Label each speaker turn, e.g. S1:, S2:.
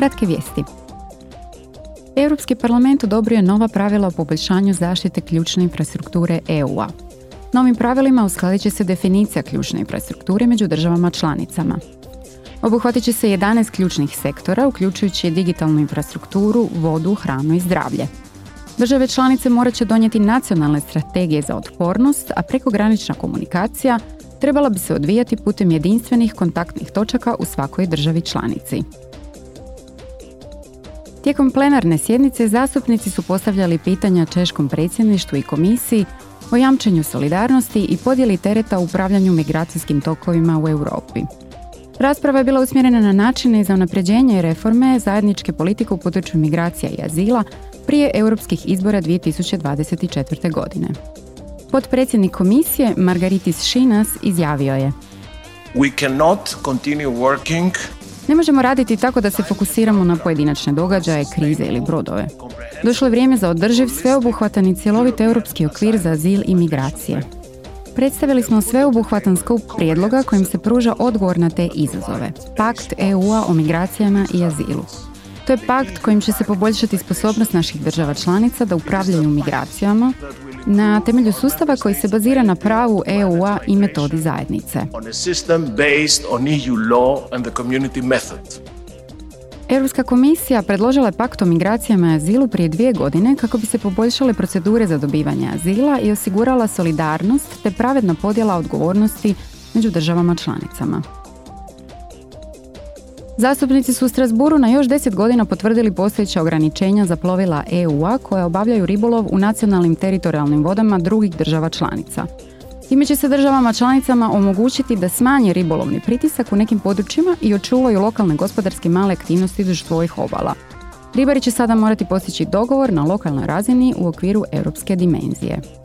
S1: Kratke vijesti. Europski parlament odobrio je nova pravila o poboljšanju zaštite ključne infrastrukture EU-a. Novim pravilima uskladit će se definicija ključne infrastrukture među državama članicama. Obuhvatit će se 11 ključnih sektora, uključujući digitalnu infrastrukturu, vodu, hranu i zdravlje. Države članice morat će donijeti nacionalne strategije za otpornost, a prekogranična komunikacija trebala bi se odvijati putem jedinstvenih kontaktnih točaka u svakoj državi članici. Tijekom plenarne sjednice zastupnici su postavljali pitanja Češkom predsjedništvu i komisiji o jamčenju solidarnosti i podjeli tereta u upravljanju migracijskim tokovima u Europi. Rasprava je bila usmjerena na načine za unapređenje reforme zajedničke politike u području migracija i azila prije europskih izbora 2024. godine. Potpredsjednik komisije Margaritis Šinas izjavio je
S2: We cannot continue working
S1: ne možemo raditi tako da se fokusiramo na pojedinačne događaje, krize ili brodove. Došlo je vrijeme za održiv, sveobuhvatan i cjelovit europski okvir za azil i migracije. Predstavili smo sveobuhvatan skup prijedloga kojim se pruža odgovor na te izazove. Pakt EU-a o migracijama i azilu. To je pakt kojim će se poboljšati sposobnost naših država članica da upravljaju migracijama na temelju sustava koji se bazira na pravu EU-a i metodi zajednice. Europska komisija predložila je pakt o migracijama i azilu prije dvije godine kako bi se poboljšale procedure za dobivanje azila i osigurala solidarnost te pravedna podjela odgovornosti među državama članicama. Zastupnici su u Strasburu na još deset godina potvrdili postojeća ograničenja za plovila EU-a koja obavljaju ribolov u nacionalnim teritorijalnim vodama drugih država članica. Time će se državama članicama omogućiti da smanje ribolovni pritisak u nekim područjima i očuvaju lokalne gospodarske male aktivnosti duž svojih obala. Ribari će sada morati postići dogovor na lokalnoj razini u okviru europske dimenzije.